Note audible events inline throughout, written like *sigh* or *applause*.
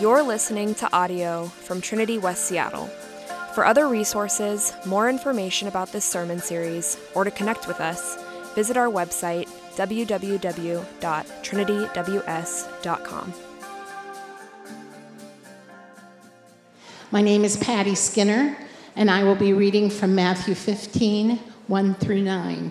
You're listening to audio from Trinity West Seattle. For other resources, more information about this sermon series, or to connect with us, visit our website www.trinityws.com. My name is Patty Skinner, and I will be reading from Matthew 15 1 through 9.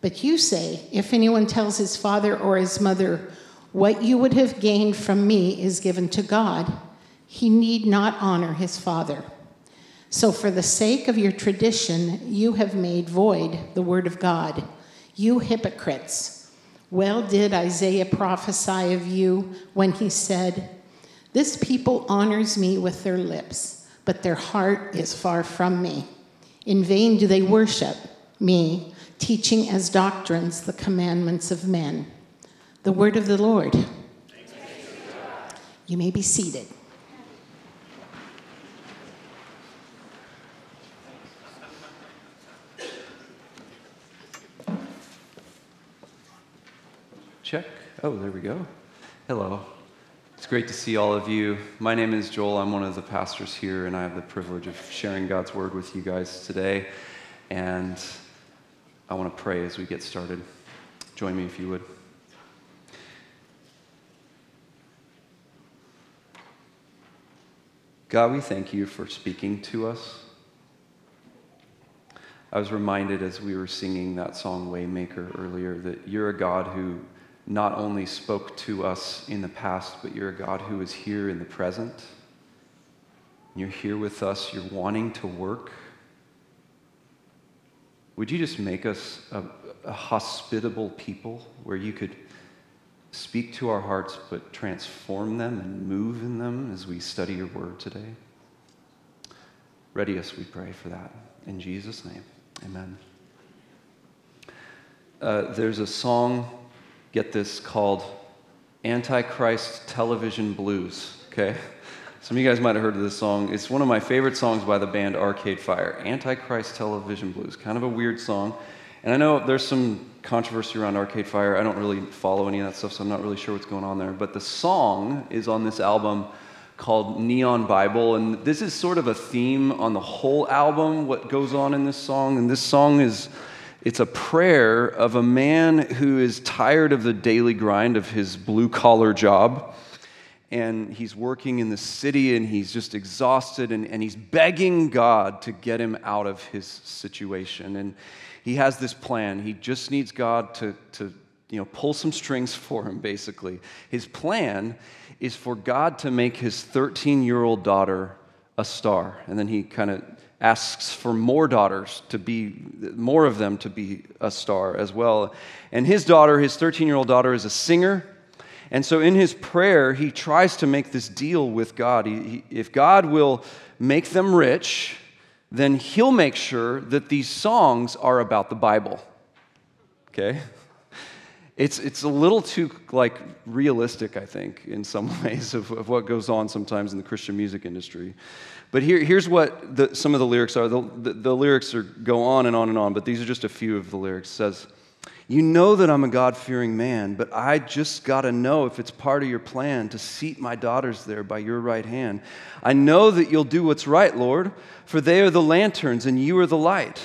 But you say, if anyone tells his father or his mother, what you would have gained from me is given to God, he need not honor his father. So, for the sake of your tradition, you have made void the word of God. You hypocrites. Well did Isaiah prophesy of you when he said, This people honors me with their lips, but their heart is far from me. In vain do they worship me, teaching as doctrines the commandments of men. The word of the Lord. You may be seated. Check. Oh, there we go. Hello. It's great to see all of you. My name is Joel. I'm one of the pastors here, and I have the privilege of sharing God's word with you guys today. And I want to pray as we get started. Join me if you would. God, we thank you for speaking to us. I was reminded as we were singing that song Waymaker earlier that you're a God who not only spoke to us in the past, but you're a God who is here in the present. You're here with us, you're wanting to work. Would you just make us a, a hospitable people where you could speak to our hearts but transform them and move in them as we study your word today? Ready us, we pray, for that. In Jesus' name, amen. Uh, there's a song, get this, called Antichrist Television Blues, okay? Some of you guys might have heard of this song. It's one of my favorite songs by the band Arcade Fire, Antichrist Television Blues. Kind of a weird song. And I know there's some controversy around Arcade Fire. I don't really follow any of that stuff, so I'm not really sure what's going on there. But the song is on this album called Neon Bible. And this is sort of a theme on the whole album, what goes on in this song. And this song is. It's a prayer of a man who is tired of the daily grind of his blue collar job and he's working in the city and he's just exhausted and, and he's begging God to get him out of his situation. And he has this plan. He just needs God to, to you know, pull some strings for him, basically. His plan is for God to make his 13 year old daughter a star. And then he kind of asks for more daughters to be, more of them to be a star as well. And his daughter, his 13 year old daughter, is a singer and so in his prayer, he tries to make this deal with God. He, he, if God will make them rich, then he'll make sure that these songs are about the Bible. Okay? It's, it's a little too like realistic, I think, in some *laughs* ways of, of what goes on sometimes in the Christian music industry. But here, here's what the, some of the lyrics are. The, the, the lyrics are, go on and on and on, but these are just a few of the lyrics. It says, you know that I'm a God fearing man, but I just got to know if it's part of your plan to seat my daughters there by your right hand. I know that you'll do what's right, Lord, for they are the lanterns and you are the light.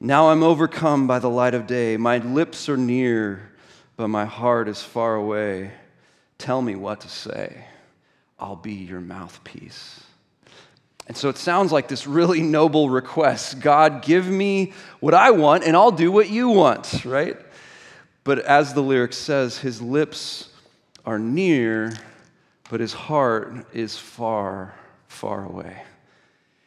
Now I'm overcome by the light of day. My lips are near, but my heart is far away. Tell me what to say. I'll be your mouthpiece. And so it sounds like this really *laughs* noble request God, give me what I want, and I'll do what you want, right? But as the lyric says, his lips are near, but his heart is far, far away.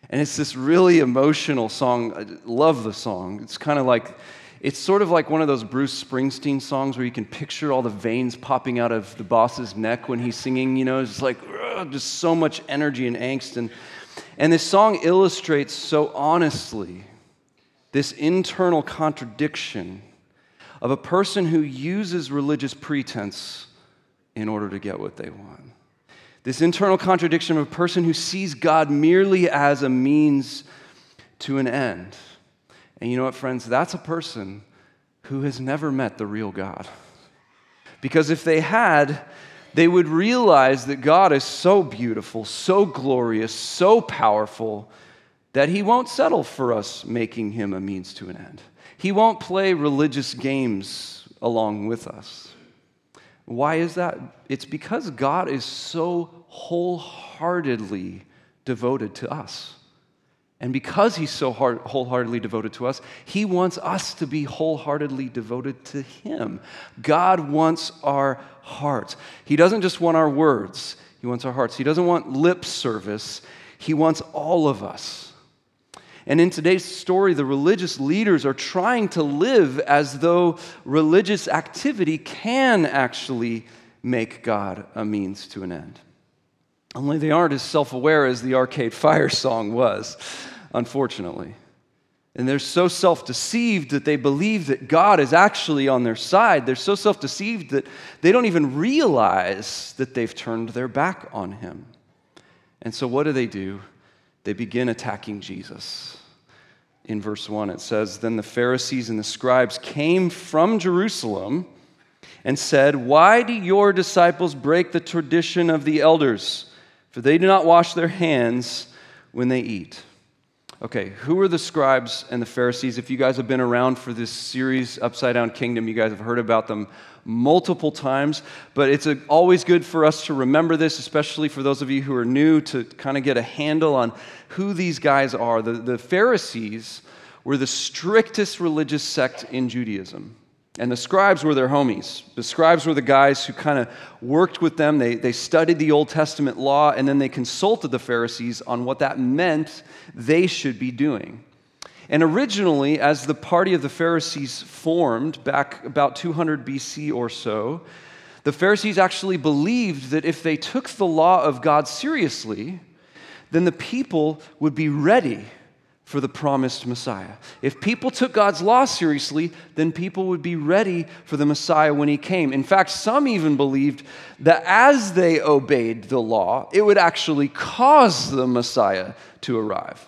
And it's this really emotional song. I love the song. It's kind of like It's sort of like one of those Bruce Springsteen songs where you can picture all the veins popping out of the boss's neck when he's singing, you know, it's like ugh, just so much energy and angst. And, and this song illustrates so honestly this internal contradiction of a person who uses religious pretense in order to get what they want. This internal contradiction of a person who sees God merely as a means to an end. And you know what, friends? That's a person who has never met the real God. Because if they had, they would realize that God is so beautiful, so glorious, so powerful, that He won't settle for us making Him a means to an end. He won't play religious games along with us. Why is that? It's because God is so wholeheartedly devoted to us. And because he's so hard, wholeheartedly devoted to us, he wants us to be wholeheartedly devoted to him. God wants our hearts. He doesn't just want our words, he wants our hearts. He doesn't want lip service, he wants all of us. And in today's story, the religious leaders are trying to live as though religious activity can actually make God a means to an end. Only they aren't as self aware as the Arcade Fire song was unfortunately. And they're so self deceived that they believe that God is actually on their side. They're so self deceived that they don't even realize that they've turned their back on Him. And so, what do they do? They begin attacking Jesus. In verse 1, it says Then the Pharisees and the scribes came from Jerusalem and said, Why do your disciples break the tradition of the elders? For they do not wash their hands when they eat. Okay, who are the scribes and the Pharisees? If you guys have been around for this series, Upside Down Kingdom, you guys have heard about them multiple times. But it's a, always good for us to remember this, especially for those of you who are new, to kind of get a handle on who these guys are. The, the Pharisees were the strictest religious sect in Judaism. And the scribes were their homies. The scribes were the guys who kind of worked with them. They, they studied the Old Testament law, and then they consulted the Pharisees on what that meant they should be doing. And originally, as the party of the Pharisees formed back about 200 BC or so, the Pharisees actually believed that if they took the law of God seriously, then the people would be ready for the promised Messiah. If people took God's law seriously, then people would be ready for the Messiah when he came. In fact, some even believed that as they obeyed the law, it would actually cause the Messiah to arrive.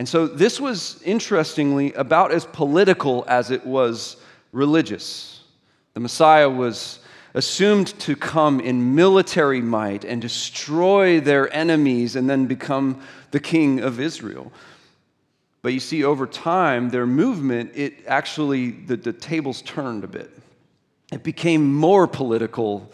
And so this was, interestingly, about as political as it was religious. The Messiah was assumed to come in military might and destroy their enemies and then become the king of Israel. But you see, over time, their movement, it actually, the, the tables turned a bit. It became more political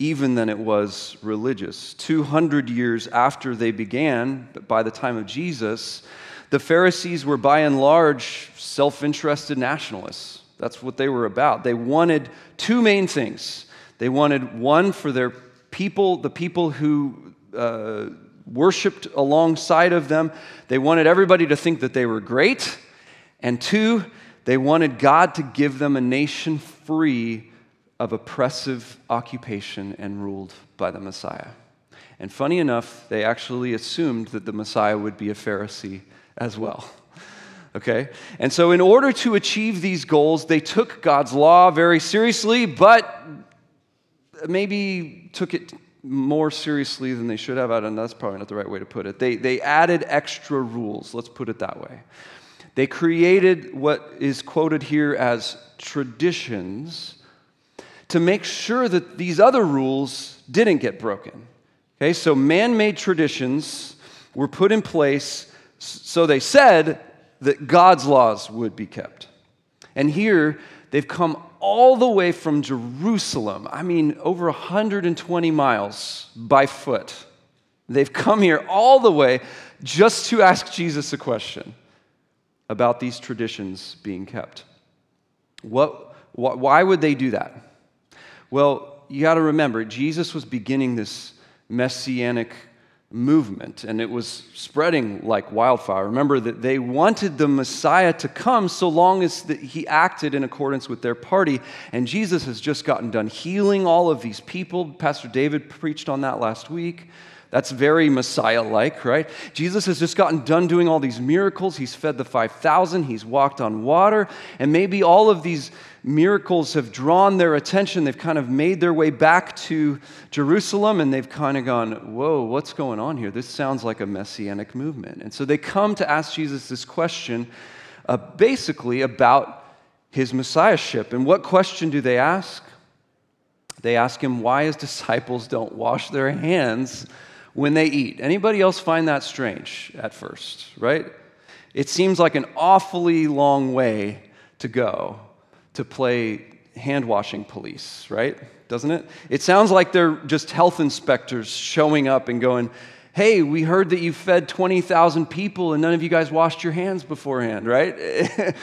even than it was religious. 200 years after they began, by the time of Jesus, the Pharisees were by and large self interested nationalists. That's what they were about. They wanted two main things. They wanted one for their people, the people who uh, worshiped alongside of them. They wanted everybody to think that they were great. And two, they wanted God to give them a nation free of oppressive occupation and ruled by the Messiah. And funny enough, they actually assumed that the Messiah would be a Pharisee as well. Okay? And so, in order to achieve these goals, they took God's law very seriously, but maybe took it more seriously than they should have. Out and that's probably not the right way to put it. They, they added extra rules, let's put it that way. They created what is quoted here as traditions to make sure that these other rules didn't get broken. Okay, so man made traditions were put in place so they said that God's laws would be kept. And here they've come all the way from Jerusalem, I mean, over 120 miles by foot. They've come here all the way just to ask Jesus a question about these traditions being kept. What, wh- why would they do that? Well, you got to remember, Jesus was beginning this messianic movement, and it was spreading like wildfire. Remember that they wanted the Messiah to come so long as that he acted in accordance with their party. And Jesus has just gotten done healing all of these people. Pastor David preached on that last week. That's very Messiah like, right? Jesus has just gotten done doing all these miracles. He's fed the 5,000, he's walked on water, and maybe all of these miracles have drawn their attention. They've kind of made their way back to Jerusalem and they've kind of gone, Whoa, what's going on here? This sounds like a messianic movement. And so they come to ask Jesus this question uh, basically about his messiahship. And what question do they ask? They ask him why his disciples don't wash their hands when they eat. Anybody else find that strange at first, right? It seems like an awfully long way to go to play hand washing police, right? Doesn't it? It sounds like they're just health inspectors showing up and going, Hey, we heard that you fed 20,000 people and none of you guys washed your hands beforehand, right? *laughs*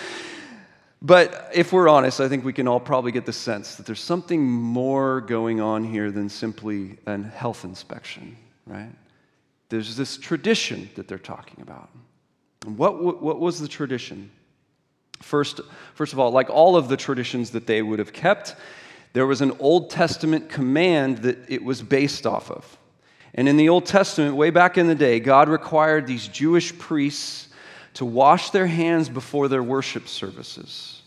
but if we're honest, I think we can all probably get the sense that there's something more going on here than simply a health inspection, right? There's this tradition that they're talking about. And what, what was the tradition? First, first of all, like all of the traditions that they would have kept, there was an Old Testament command that it was based off of. And in the Old Testament, way back in the day, God required these Jewish priests to wash their hands before their worship services.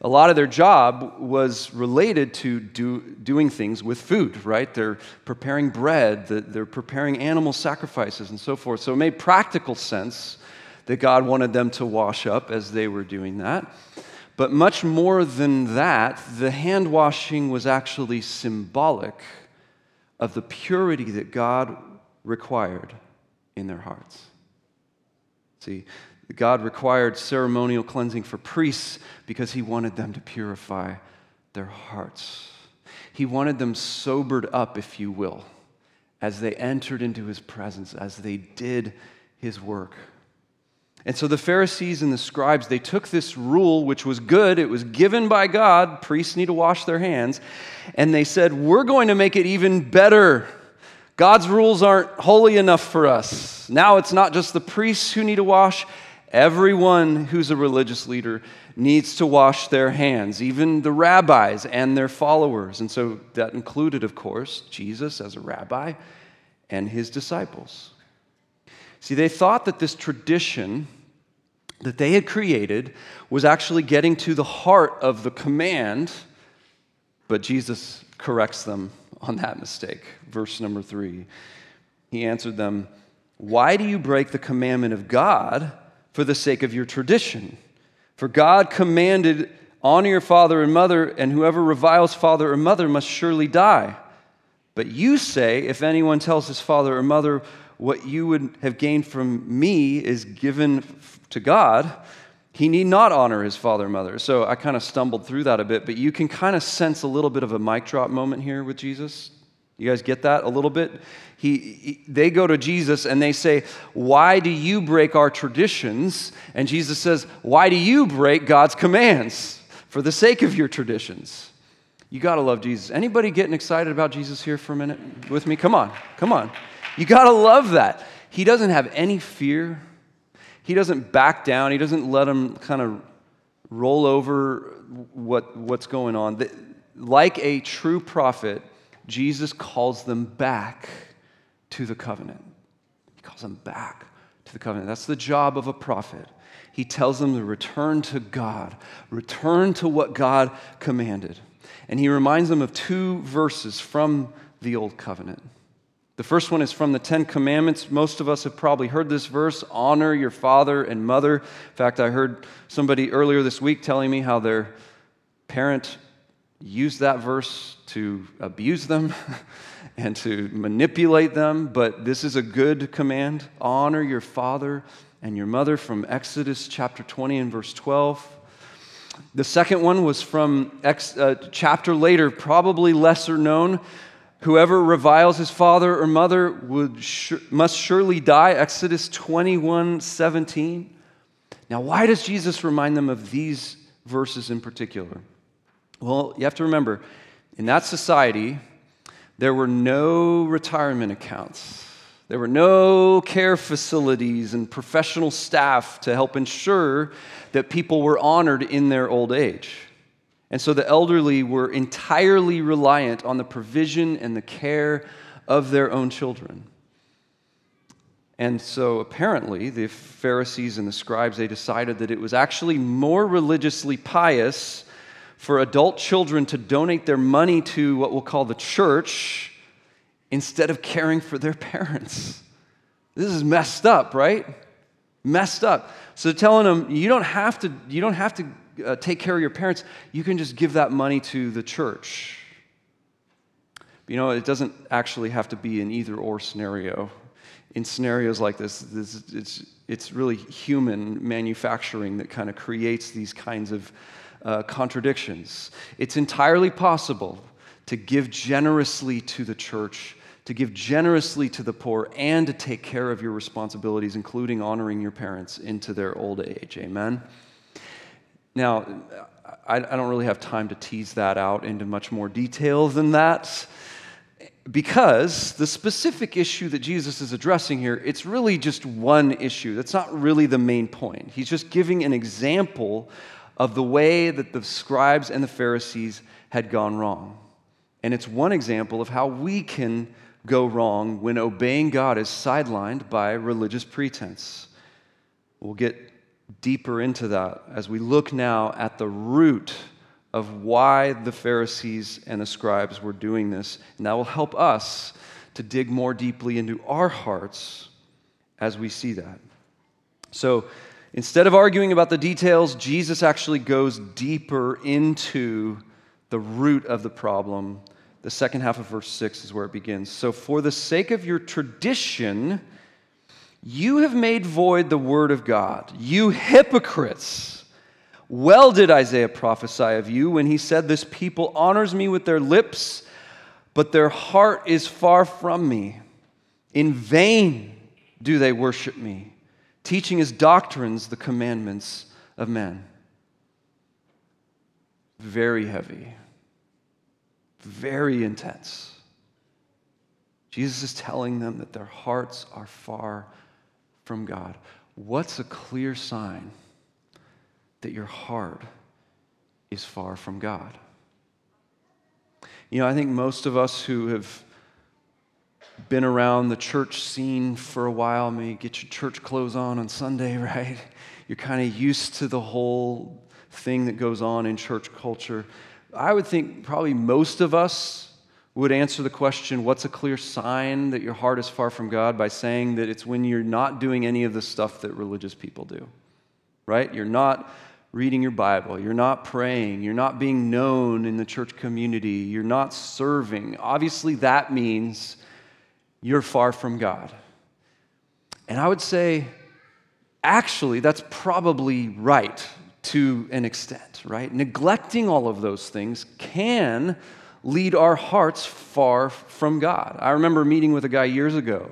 A lot of their job was related to do, doing things with food, right? They're preparing bread, they're preparing animal sacrifices, and so forth. So it made practical sense that God wanted them to wash up as they were doing that. But much more than that, the hand washing was actually symbolic of the purity that God required in their hearts. See, God required ceremonial cleansing for priests because he wanted them to purify their hearts. He wanted them sobered up, if you will, as they entered into his presence, as they did his work. And so the Pharisees and the scribes, they took this rule, which was good, it was given by God, priests need to wash their hands, and they said, We're going to make it even better. God's rules aren't holy enough for us. Now it's not just the priests who need to wash, everyone who's a religious leader needs to wash their hands, even the rabbis and their followers. And so that included, of course, Jesus as a rabbi and his disciples. See, they thought that this tradition that they had created was actually getting to the heart of the command, but Jesus corrects them on that mistake. Verse number three. He answered them, Why do you break the commandment of God for the sake of your tradition? For God commanded, Honor your father and mother, and whoever reviles father or mother must surely die. But you say, If anyone tells his father or mother, what you would have gained from me is given to God, he need not honor his father and mother. So I kind of stumbled through that a bit, but you can kind of sense a little bit of a mic drop moment here with Jesus. You guys get that a little bit? He, he, they go to Jesus and they say, Why do you break our traditions? And Jesus says, Why do you break God's commands for the sake of your traditions? You got to love Jesus. Anybody getting excited about Jesus here for a minute with me? Come on, come on. You got to love that. He doesn't have any fear. He doesn't back down. He doesn't let them kind of roll over what, what's going on. Like a true prophet, Jesus calls them back to the covenant. He calls them back to the covenant. That's the job of a prophet. He tells them to return to God, return to what God commanded. And he reminds them of two verses from the Old Covenant. The first one is from the Ten Commandments. Most of us have probably heard this verse honor your father and mother. In fact, I heard somebody earlier this week telling me how their parent used that verse to abuse them *laughs* and to manipulate them, but this is a good command. Honor your father and your mother from Exodus chapter 20 and verse 12. The second one was from a uh, chapter later, probably lesser known, Whoever reviles his father or mother would must surely die. Exodus 21 17. Now, why does Jesus remind them of these verses in particular? Well, you have to remember, in that society, there were no retirement accounts. There were no care facilities and professional staff to help ensure that people were honored in their old age. And so the elderly were entirely reliant on the provision and the care of their own children. And so apparently, the Pharisees and the scribes, they decided that it was actually more religiously pious for adult children to donate their money to what we'll call the church instead of caring for their *laughs* parents. This is messed up, right? Messed up. So telling them you don't have to, you don't have to uh, take care of your parents. You can just give that money to the church. You know, it doesn't actually have to be an either or scenario. In scenarios like this, this it's, it's really human manufacturing that kind of creates these kinds of uh, contradictions. It's entirely possible to give generously to the church, to give generously to the poor, and to take care of your responsibilities, including honoring your parents into their old age. Amen? Now, I, don't really have time to tease that out into much more detail than that because the specific issue that Jesus is addressing here, it's really just one issue. That's not really the main point. He's just giving an example of the way that the scribes and the Pharisees had gone wrong. And it's one example of how we can go wrong when obeying God is sidelined by religious pretense. We'll get deeper into that as we look now at the root of why the Pharisees and the scribes were doing this. And that will help us to dig more deeply into our hearts as we see that. So, Instead of arguing about the details, Jesus actually goes deeper into the root of the problem. The second half of verse 6 is where it begins. So, for the sake of your tradition, you have made void the word of God. You hypocrites! Well did Isaiah prophesy of you when he said, This people honors me with their lips, but their heart is far from me. In vain do they worship me teaching as doctrines the commandments of men. Very heavy, very intense. Jesus is telling them that their hearts are far from God. What's a clear sign that your heart is far from God? You know, I think most of us who have been around the church scene for a while, maybe get your church clothes on on Sunday, *laughs* right? You're kind of used to the whole thing that goes on in church culture. I would think probably most of us would answer the question, What's a clear sign that your heart is far from God? by saying that it's when you're not doing any of the stuff that religious people do, right? You're not reading your Bible, you're not praying, you're not being known in the church community, you're not serving. Obviously, that means you're far from God. And I would say, actually, that's probably right to an extent, right? Neglecting all of those things can lead our hearts far from God. I remember meeting with a guy years ago,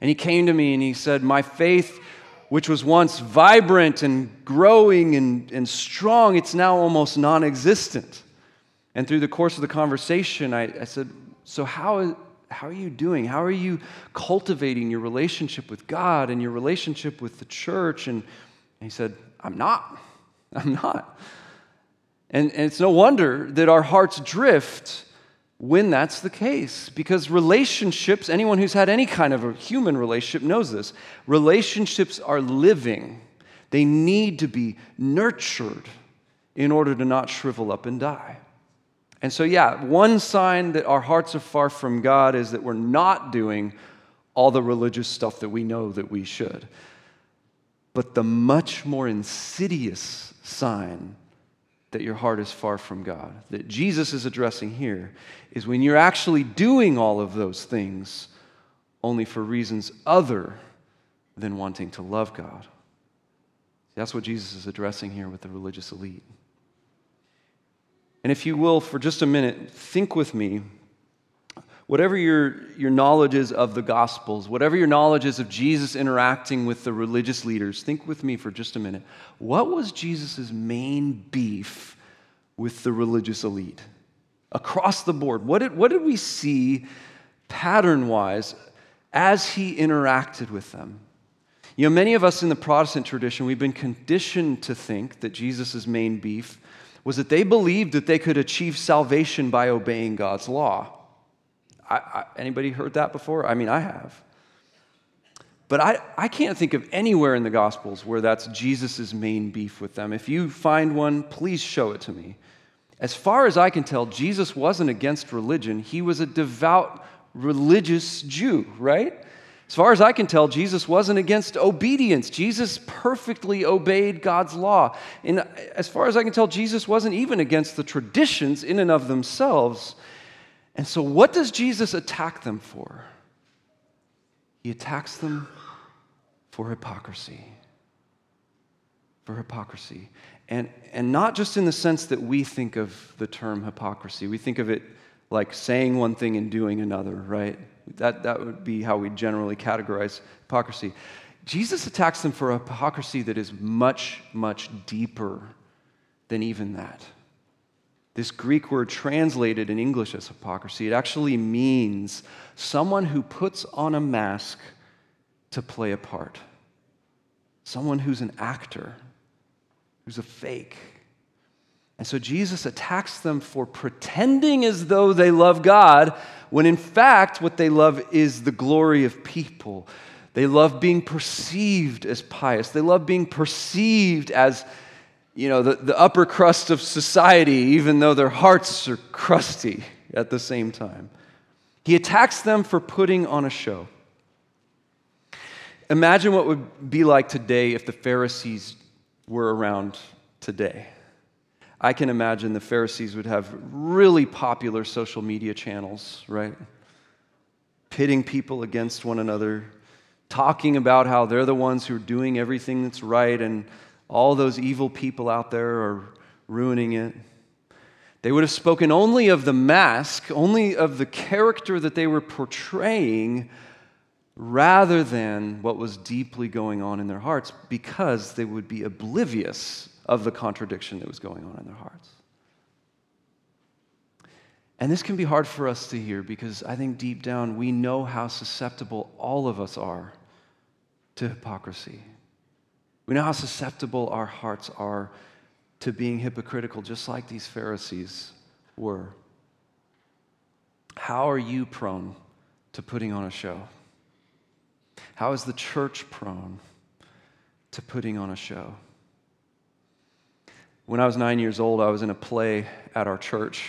and he came to me and he said, My faith, which was once vibrant and growing and, and strong, it's now almost non existent. And through the course of the conversation, I, I said, So, how, how are you doing? How are you cultivating your relationship with God and your relationship with the church? And, and he said, I'm not. *laughs* I'm not. And, and it's no wonder that our hearts drift when that's the case. Because relationships, anyone who's had any kind of a human relationship knows this, relationships are living, they need to be nurtured in order to not shrivel up and die. And so, yeah, one sign that our hearts are far from God is that we're not doing all the religious stuff that we know that we should. But the much more insidious sign that your heart is far from God, that Jesus is addressing here, is when you're actually doing all of those things only for reasons other than wanting to love God. That's what Jesus is addressing here with the religious elite. And if you will, for just a minute, think with me. Whatever your, your knowledge is of the Gospels, whatever your knowledge is of Jesus interacting with the religious leaders, think with me for just a minute. What was Jesus' main beef with the religious elite? Across the board, what did, what did we see pattern wise as he interacted with them. You know, many of us in the Protestant tradition, we've been conditioned to think that Jesus' main beef was that they believed that they could achieve salvation by obeying God's law. I, I, anybody heard that before? I mean, I have. But I, I can't think of anywhere in the Gospels where that's Jesus' main beef with them. If you find one, please show it to me. As far as I can tell, Jesus wasn't against religion, he was a devout religious Jew, right? As far as I can tell, Jesus wasn't against obedience. Jesus perfectly obeyed God's law. And as far as I can tell, Jesus wasn't even against the traditions in and of themselves. And so, what does Jesus attack them for? He attacks them for hypocrisy. For hypocrisy. And, and not just in the sense that we think of the term hypocrisy, we think of it like saying one thing and doing another, right? That, that would be how we generally categorize hypocrisy. Jesus attacks them for a hypocrisy that is much, much deeper than even that. This Greek word translated in English as hypocrisy, it actually means someone who puts on a mask to play a part someone who's an actor, who's a fake. And so Jesus attacks them for pretending as though they love God, when in fact, what they love is the glory of people. They love being perceived as pious, they love being perceived as you know, the, the upper crust of society, even though their hearts are crusty at the same time. He attacks them for putting on a show. Imagine what would be like today if the Pharisees were around today. I can imagine the Pharisees would have really popular social media channels, right? Pitting people against one another, talking about how they're the ones who are doing everything that's right and all those evil people out there are ruining it. They would have spoken only of the mask, only of the character that they were portraying rather than what was deeply going on in their hearts because they would be oblivious of the contradiction that was going on in their hearts. And this can be hard for us to hear because I think deep down we know how susceptible all of us are to hypocrisy. We know how susceptible our hearts are to being hypocritical, just like these Pharisees were. How are you prone to putting on a show? How is the church prone to putting on a show? When I was nine years old, I was in a play at our church,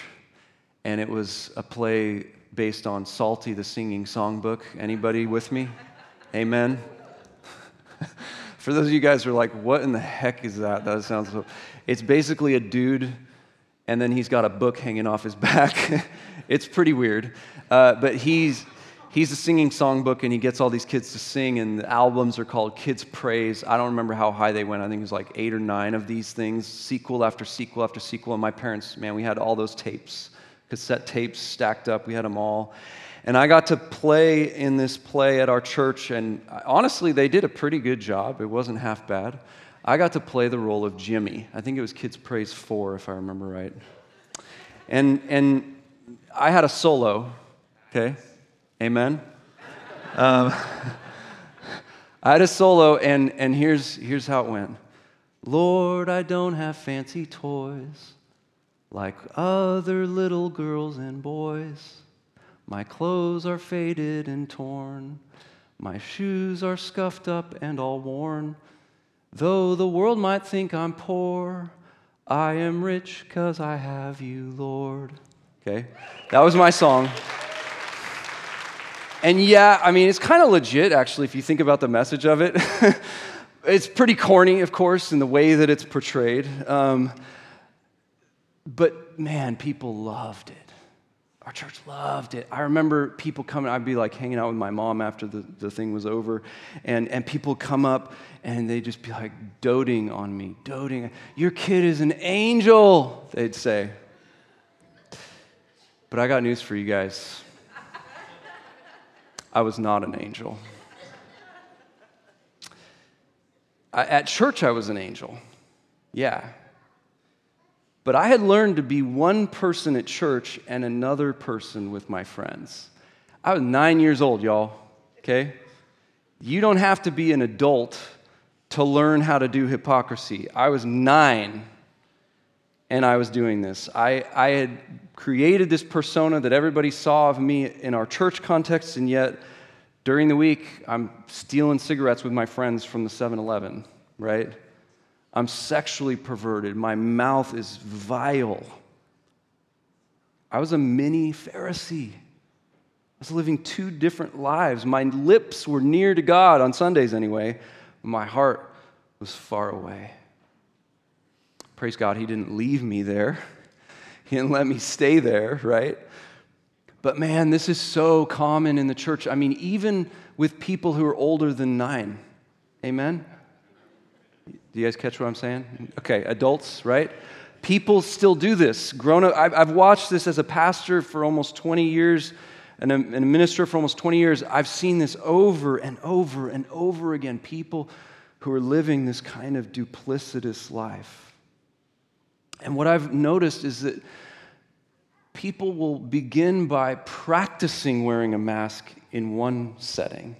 and it was a play based on Salty the Singing Songbook. Anybody with me? Amen. *laughs* For those of you guys who are like, what in the heck is that? That sounds so. It's basically a dude, and then he's got a book hanging off his *laughs* back. it's pretty weird. Uh, but he's he's a singing songbook and he gets all these kids to sing and the albums are called kids praise. I don't remember how high they went. I think it was like eight or nine of these things sequel after sequel after sequel. And my parents man we had all those tapes cassette tapes stacked up. We had them all. And i got to play in this play at our church and honestly they did a pretty good job. It wasn't half bad. I got to play the role of jimmy. I think it was kids praise 4 if i remember right. And and i had a solo okay Amen? Um, *laughs* I had a solo, and, and here's, here's how it went Lord, I don't have fancy toys like other little girls and boys. My clothes are faded and torn. My shoes are scuffed up and all worn. Though the world might think I'm poor, I am rich because I have you, Lord. Okay? That was my song. And yeah, I mean, it's kind of legit, actually, if you think about the message of it. *laughs* it's pretty corny, of course, in the way that it's portrayed. Um, but man, people loved it. Our church loved it. I remember people coming, I'd be like hanging out with my mom after the, the thing was over, and, and people come up and they'd just be like doting on me, doting. Your kid is an angel, they'd say. But I got news for you guys. I was not an angel. I, at church, I was an angel. Yeah. But I had learned to be one person at church and another person with my friends. I was nine years old, y'all. okay? You don't have to be an adult to learn how to do hypocrisy. I was nine and I was doing this. I, I had created this persona that everybody saw of me in our church context, and yet during the week, I'm stealing cigarettes with my friends from the 7 Eleven, right? I'm sexually perverted. My mouth is vile. I was a mini Pharisee. I was living two different lives. My lips were near to God on Sundays, anyway. My heart was far away. Praise God, He didn't leave me there. *laughs* He didn't let me stay there, right? But man, this is so common in the church. I mean, even with people who are older than nine. Amen? Do you guys catch what I'm saying? Okay, adults, right? People still do this. Grown up, I've watched this as a pastor for almost 20 years and a, and a minister for almost 20 years. I've seen this over and over and over again. People who are living this kind of duplicitous life. And what I've noticed is that people will begin by practicing wearing a mask in one setting.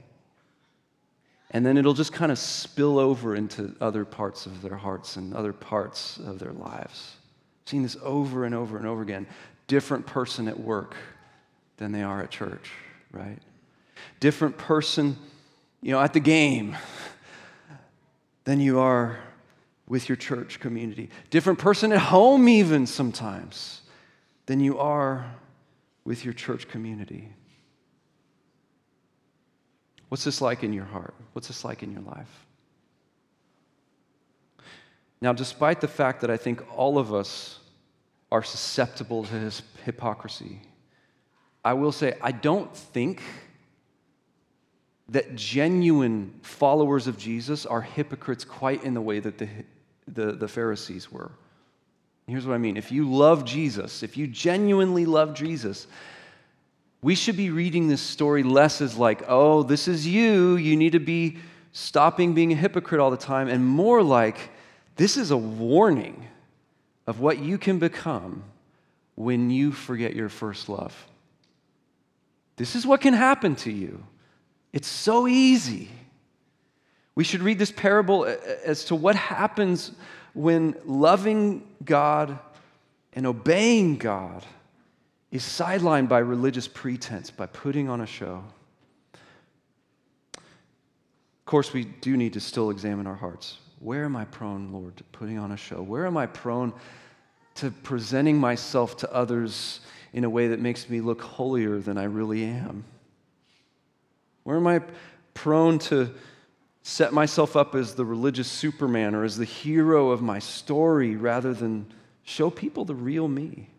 And then it'll just kind of spill over into other parts of their hearts and other parts of their lives. I've seen this over and over and over again. Different person at work than they are at church, right? Different person, you know, at the game *laughs* than you are with your church community. Different person at home, even sometimes, than you are with your church community. What's this like in your heart? What's this like in your life? Now, despite the fact that I think all of us are susceptible to his hypocrisy, I will say I don't think that genuine followers of Jesus are hypocrites quite in the way that the, the, the Pharisees were. Here's what I mean if you love Jesus, if you genuinely love Jesus, we should be reading this story less as like, oh, this is you, you need to be stopping being a hypocrite all the time, and more like, this is a warning of what you can become when you forget your first love. This is what can happen to you. It's so easy. We should read this parable uh, uh, as to what happens when loving God and obeying God is sidelined by religious pretense, by putting on a show. Of course, we do need to still examine our hearts. Where am I prone, Lord, to putting on a show? Where am I prone to presenting myself to others in a way that makes me look holier than I really am? Where am I prone to set myself up as the religious Superman or as the hero of my story rather than show people the real me?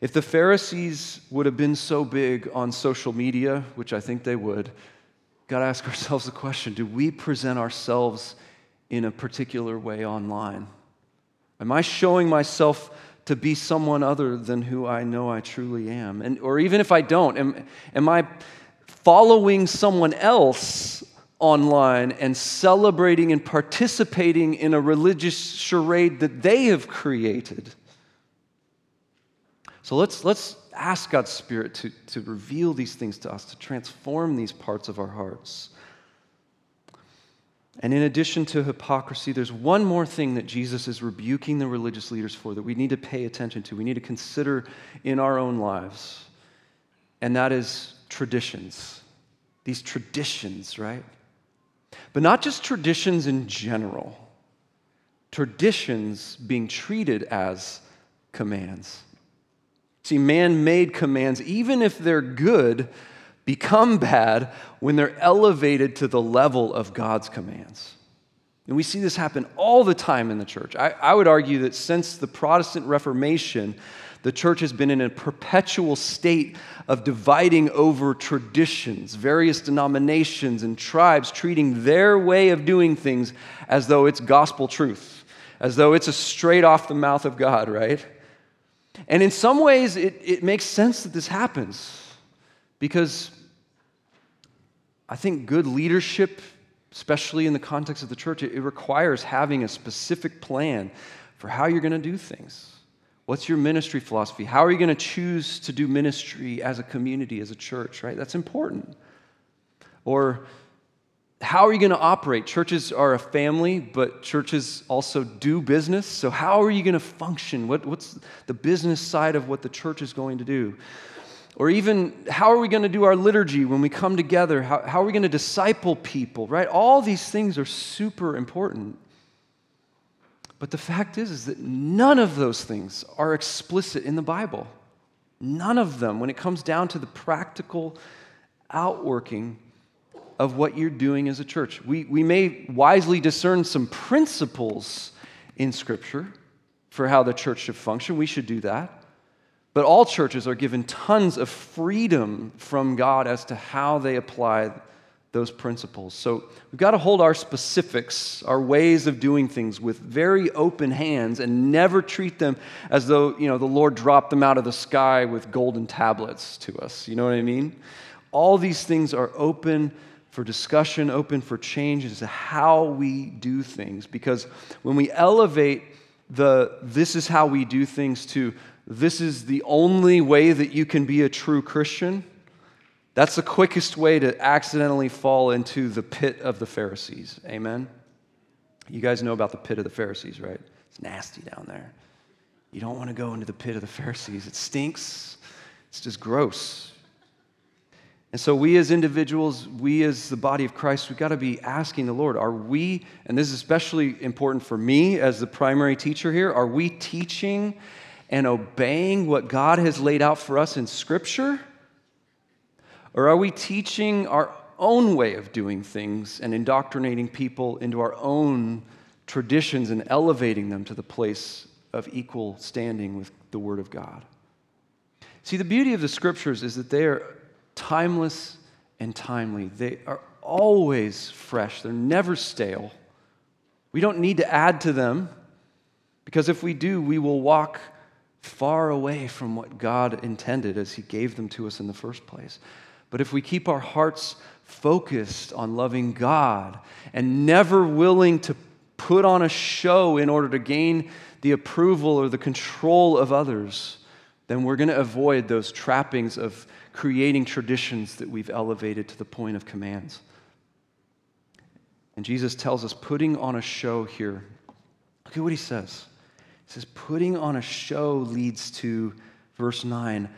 If the Pharisees would have been so big on social media, which I think they would, got to ask ourselves the question do we present ourselves in a particular way online? Am I showing myself to be someone other than who I know I truly am? And, or even if I don't, am, am I following someone else online and celebrating and participating in a religious charade that they have created? So let's, let's ask God's Spirit to, to reveal these things to us, to transform these parts of our hearts. And in addition to hypocrisy, there's one more thing that Jesus is rebuking the religious leaders for that we need to pay attention to, we need to consider in our own lives, and that is traditions. These traditions, right? But not just traditions in general, traditions being treated as commands. See, man made commands, even if they're good, become bad when they're elevated to the level of God's commands. And we see this happen all the time in the church. I, I, would argue that since the Protestant Reformation, the church has been in a perpetual state of dividing over traditions, various denominations and tribes treating their way of doing things as though it's gospel truth, as though it's a straight off the mouth of God, right? And in some ways, it, it makes sense that this happens because I think good leadership, especially in the context of the church, it, it requires having a specific plan for how you're going to do things. What's your ministry philosophy? How are you going to choose to do ministry as a community, as a church, right? That's important. Or how are you going to operate? Churches are a family, but churches also do business. So, how are you going to function? What, what's the business side of what the church is going to do? Or even, how are we going to do our liturgy when we come together? How, how are we going to disciple people, right? All these things are super important. But the fact is, is that none of those things are explicit in the Bible. None of them, when it comes down to the practical outworking of what you're doing as a church. We, we may wisely discern some principles in Scripture for how the church should function. We should do that. But all churches are given tons of freedom from God as to how they apply those principles. So we've got to hold our specifics, our ways of doing things with very open hands and never treat them as though, you know, the Lord dropped them out of the sky with golden tablets to us. You know what I mean? All these things are open for discussion, open for change as to how we do things because when we elevate the this is how we do things to this is the only way that you can be a true Christian, that's the quickest way to accidentally fall into the pit of the Pharisees. Amen? You guys know about the pit of the Pharisees, right? It's nasty down there. You don't want to go into the pit of the Pharisees. It stinks, it's just gross. And so, we as individuals, we as the body of Christ, we've got to be asking the Lord, are we, and this is especially important for me as the primary teacher here, are we teaching and obeying what God has laid out for us in Scripture? Or are we teaching our own way of doing things and indoctrinating people into our own traditions and elevating them to the place of equal standing with the Word of God? See, the beauty of the Scriptures is that they are timeless and timely. They are always fresh, they're never stale. We don't need to add to them because if we do, we will walk far away from what God intended as He gave them to us in the first place. But if we keep our hearts focused on loving God and never willing to put on a show in order to gain the approval or the control of others, then we're going to avoid those trappings of creating traditions that we've elevated to the point of commands. And Jesus tells us putting on a show here. Look at what he says. He says, putting on a show leads to, verse 9,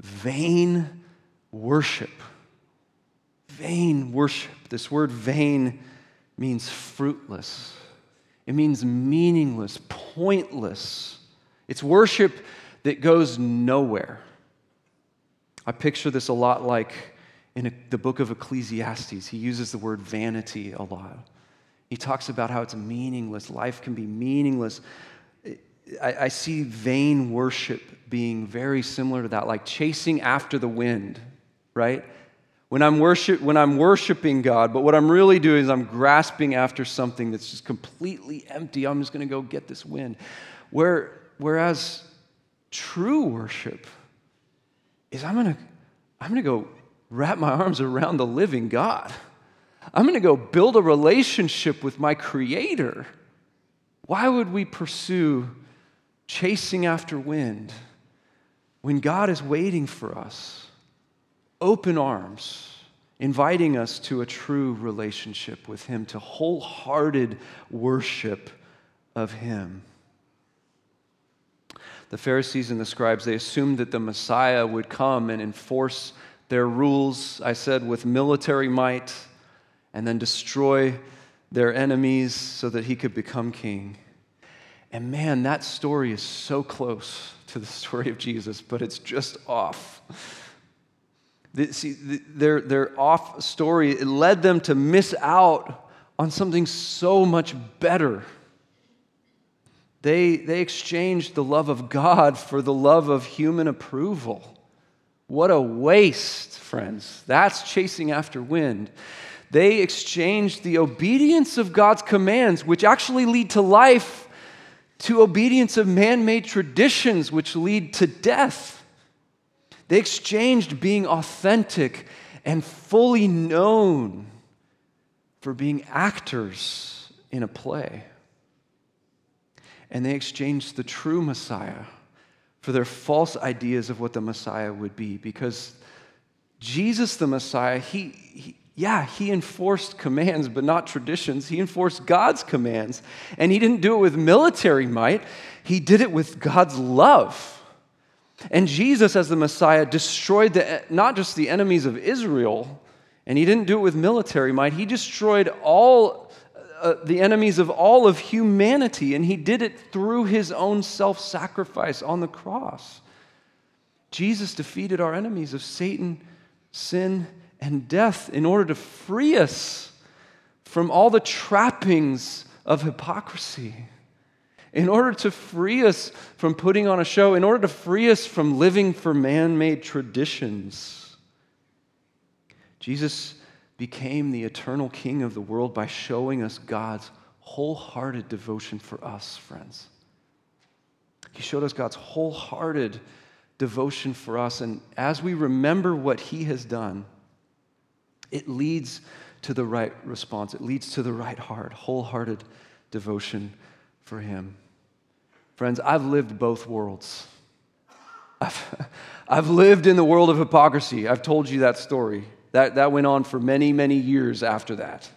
vain worship. Vain worship. This word vain means fruitless, it means meaningless, pointless. It's worship that goes nowhere. I picture this a lot like in the book of Ecclesiastes. He uses the word vanity a lot. He talks about how it's meaningless. Life can be meaningless. I, I see vain worship being very similar to that, like chasing after the wind right? When I'm, worship, when I'm worshiping God, but what I'm really doing is I'm grasping after something that's just completely empty. I'm just going to go get this wind. Where, whereas true worship is I'm going to I'm going to go wrap my arms around the living God. I'm going to go build a relationship with my Creator. Why would we pursue chasing after wind when God is waiting for us? Open arms, inviting us to a true relationship with Him, to wholehearted worship of Him. The Pharisees and the scribes, they assumed that the Messiah would come and enforce their rules, I said, with military might, and then destroy their enemies so that he could become king. And man, that story is so close to the story of Jesus, but it's just off. See, their, their off story it led them to miss out on something so much better. They, they exchanged the love of God for the love of human approval. What a waste, friends. That's chasing after wind. They exchanged the obedience of God's commands, which actually lead to life, to obedience of man made traditions, which lead to death. They exchanged being authentic and fully known for being actors in a play. And they exchanged the true Messiah for their false ideas of what the Messiah would be because Jesus, the Messiah, he, he, Yeah, he enforced commands, but not traditions. He enforced God's commands. And he didn't do it with military might, he did it with God's love. And Jesus, as the Messiah, destroyed the, not just the enemies of Israel, and he didn't do it with military might, he destroyed all uh, the enemies of all of humanity, and he did it through his own self sacrifice on the cross. Jesus defeated our enemies of Satan, sin, and death in order to free us from all the trappings of hypocrisy in order to free us from putting on a show, in order to free us from living for man made traditions. Jesus became the eternal King of the world by showing us God's wholehearted devotion for us, friends. He showed us God's wholehearted devotion for us. And as we remember what He has done, it leads to the right response. It leads to the right heart, wholehearted devotion for Him. Friends, I've lived both worlds. I've, *laughs* I've lived in the world of hypocrisy. I've told you that story. That, that went on for many, many years after that.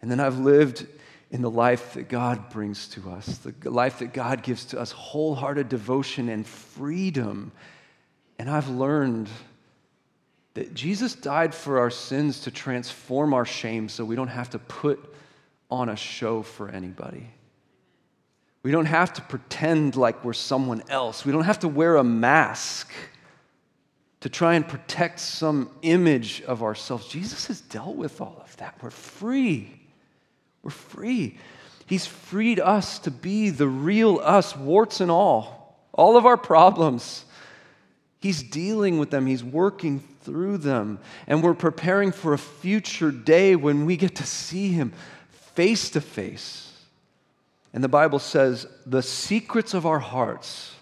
And then I've lived in the life that God brings to us, the life that God gives to us, wholehearted devotion and freedom. And I've learned that Jesus died for our sins to transform our shame so we don't have to put on a show for anybody. We don't have to pretend like we're someone else. We don't have to wear a mask to try and protect some image of ourselves. Jesus has dealt with all of that. We're free. We're free. He's freed us to be the real us, warts and all, all of our problems. He's dealing with them, He's working through them. And we're preparing for a future day when we get to see Him face to face. And the Bible says the secrets of our hearts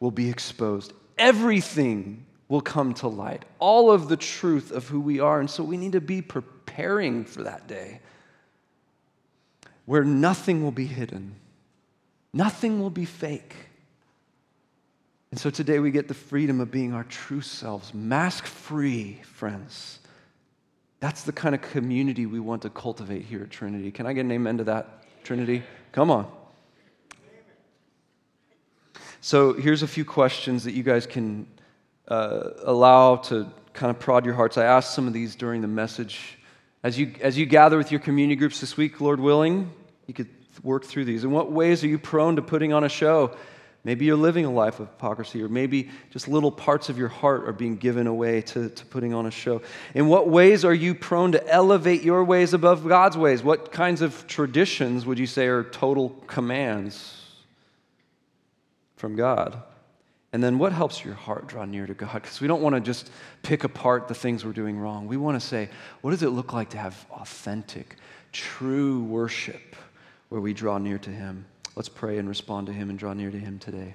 will be exposed. Everything will come to light, all of the truth of who we are. And so we need to be preparing for that day where nothing will be hidden, nothing will be fake. And so today we get the freedom of being our true selves, mask free, friends. That's the kind of community we want to cultivate here at Trinity. Can I get an amen to that, Trinity? Come on. So here's a few questions that you guys can uh, allow to kind of prod your hearts. I asked some of these during the message. As you, as you gather with your community groups this week, Lord willing, you could work through these. In what ways are you prone to putting on a show? Maybe you're living a life of hypocrisy, or maybe just little parts of your heart are being given away to, to putting on a show. In what ways are you prone to elevate your ways above God's ways? What kinds of traditions would you say are total commands from God? And then what helps your heart draw near to God? Because we don't want to just pick apart the things we're doing wrong. We want to say, what does it look like to have authentic, true worship where we draw near to Him? Let's pray and respond to Him and draw near to Him today.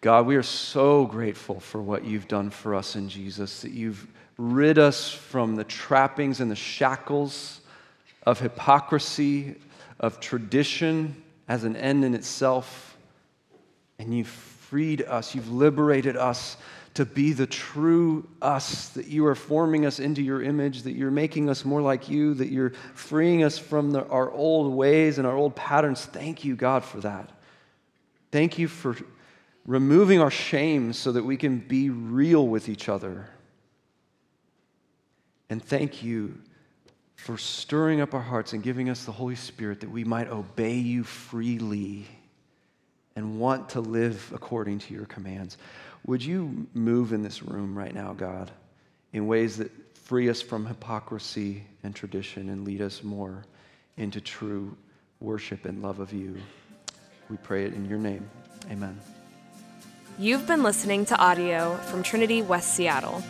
God, we are so grateful for what you've done for us in Jesus, that you've rid us from the trappings and the shackles of hypocrisy, of tradition as an end in itself, and you've freed us, you've liberated us to be the true us, that you are forming us into your image, that you're making us more like you, that you're freeing us from the, our old ways and our old patterns. Thank you, God, for that. Thank you for removing our shame so that we can be real with each other. And thank you for stirring up our hearts and giving us the Holy Spirit that we might obey you freely and want to live according to your commands. Would you move in this room right now, God, in ways that free us from hypocrisy and tradition and lead us more into true worship and love of you? We pray it in your name. Amen. You've been listening to audio from Trinity West Seattle.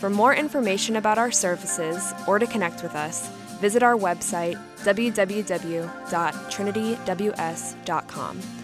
For more information about our services or to connect with us, visit our website www.trinityws.com.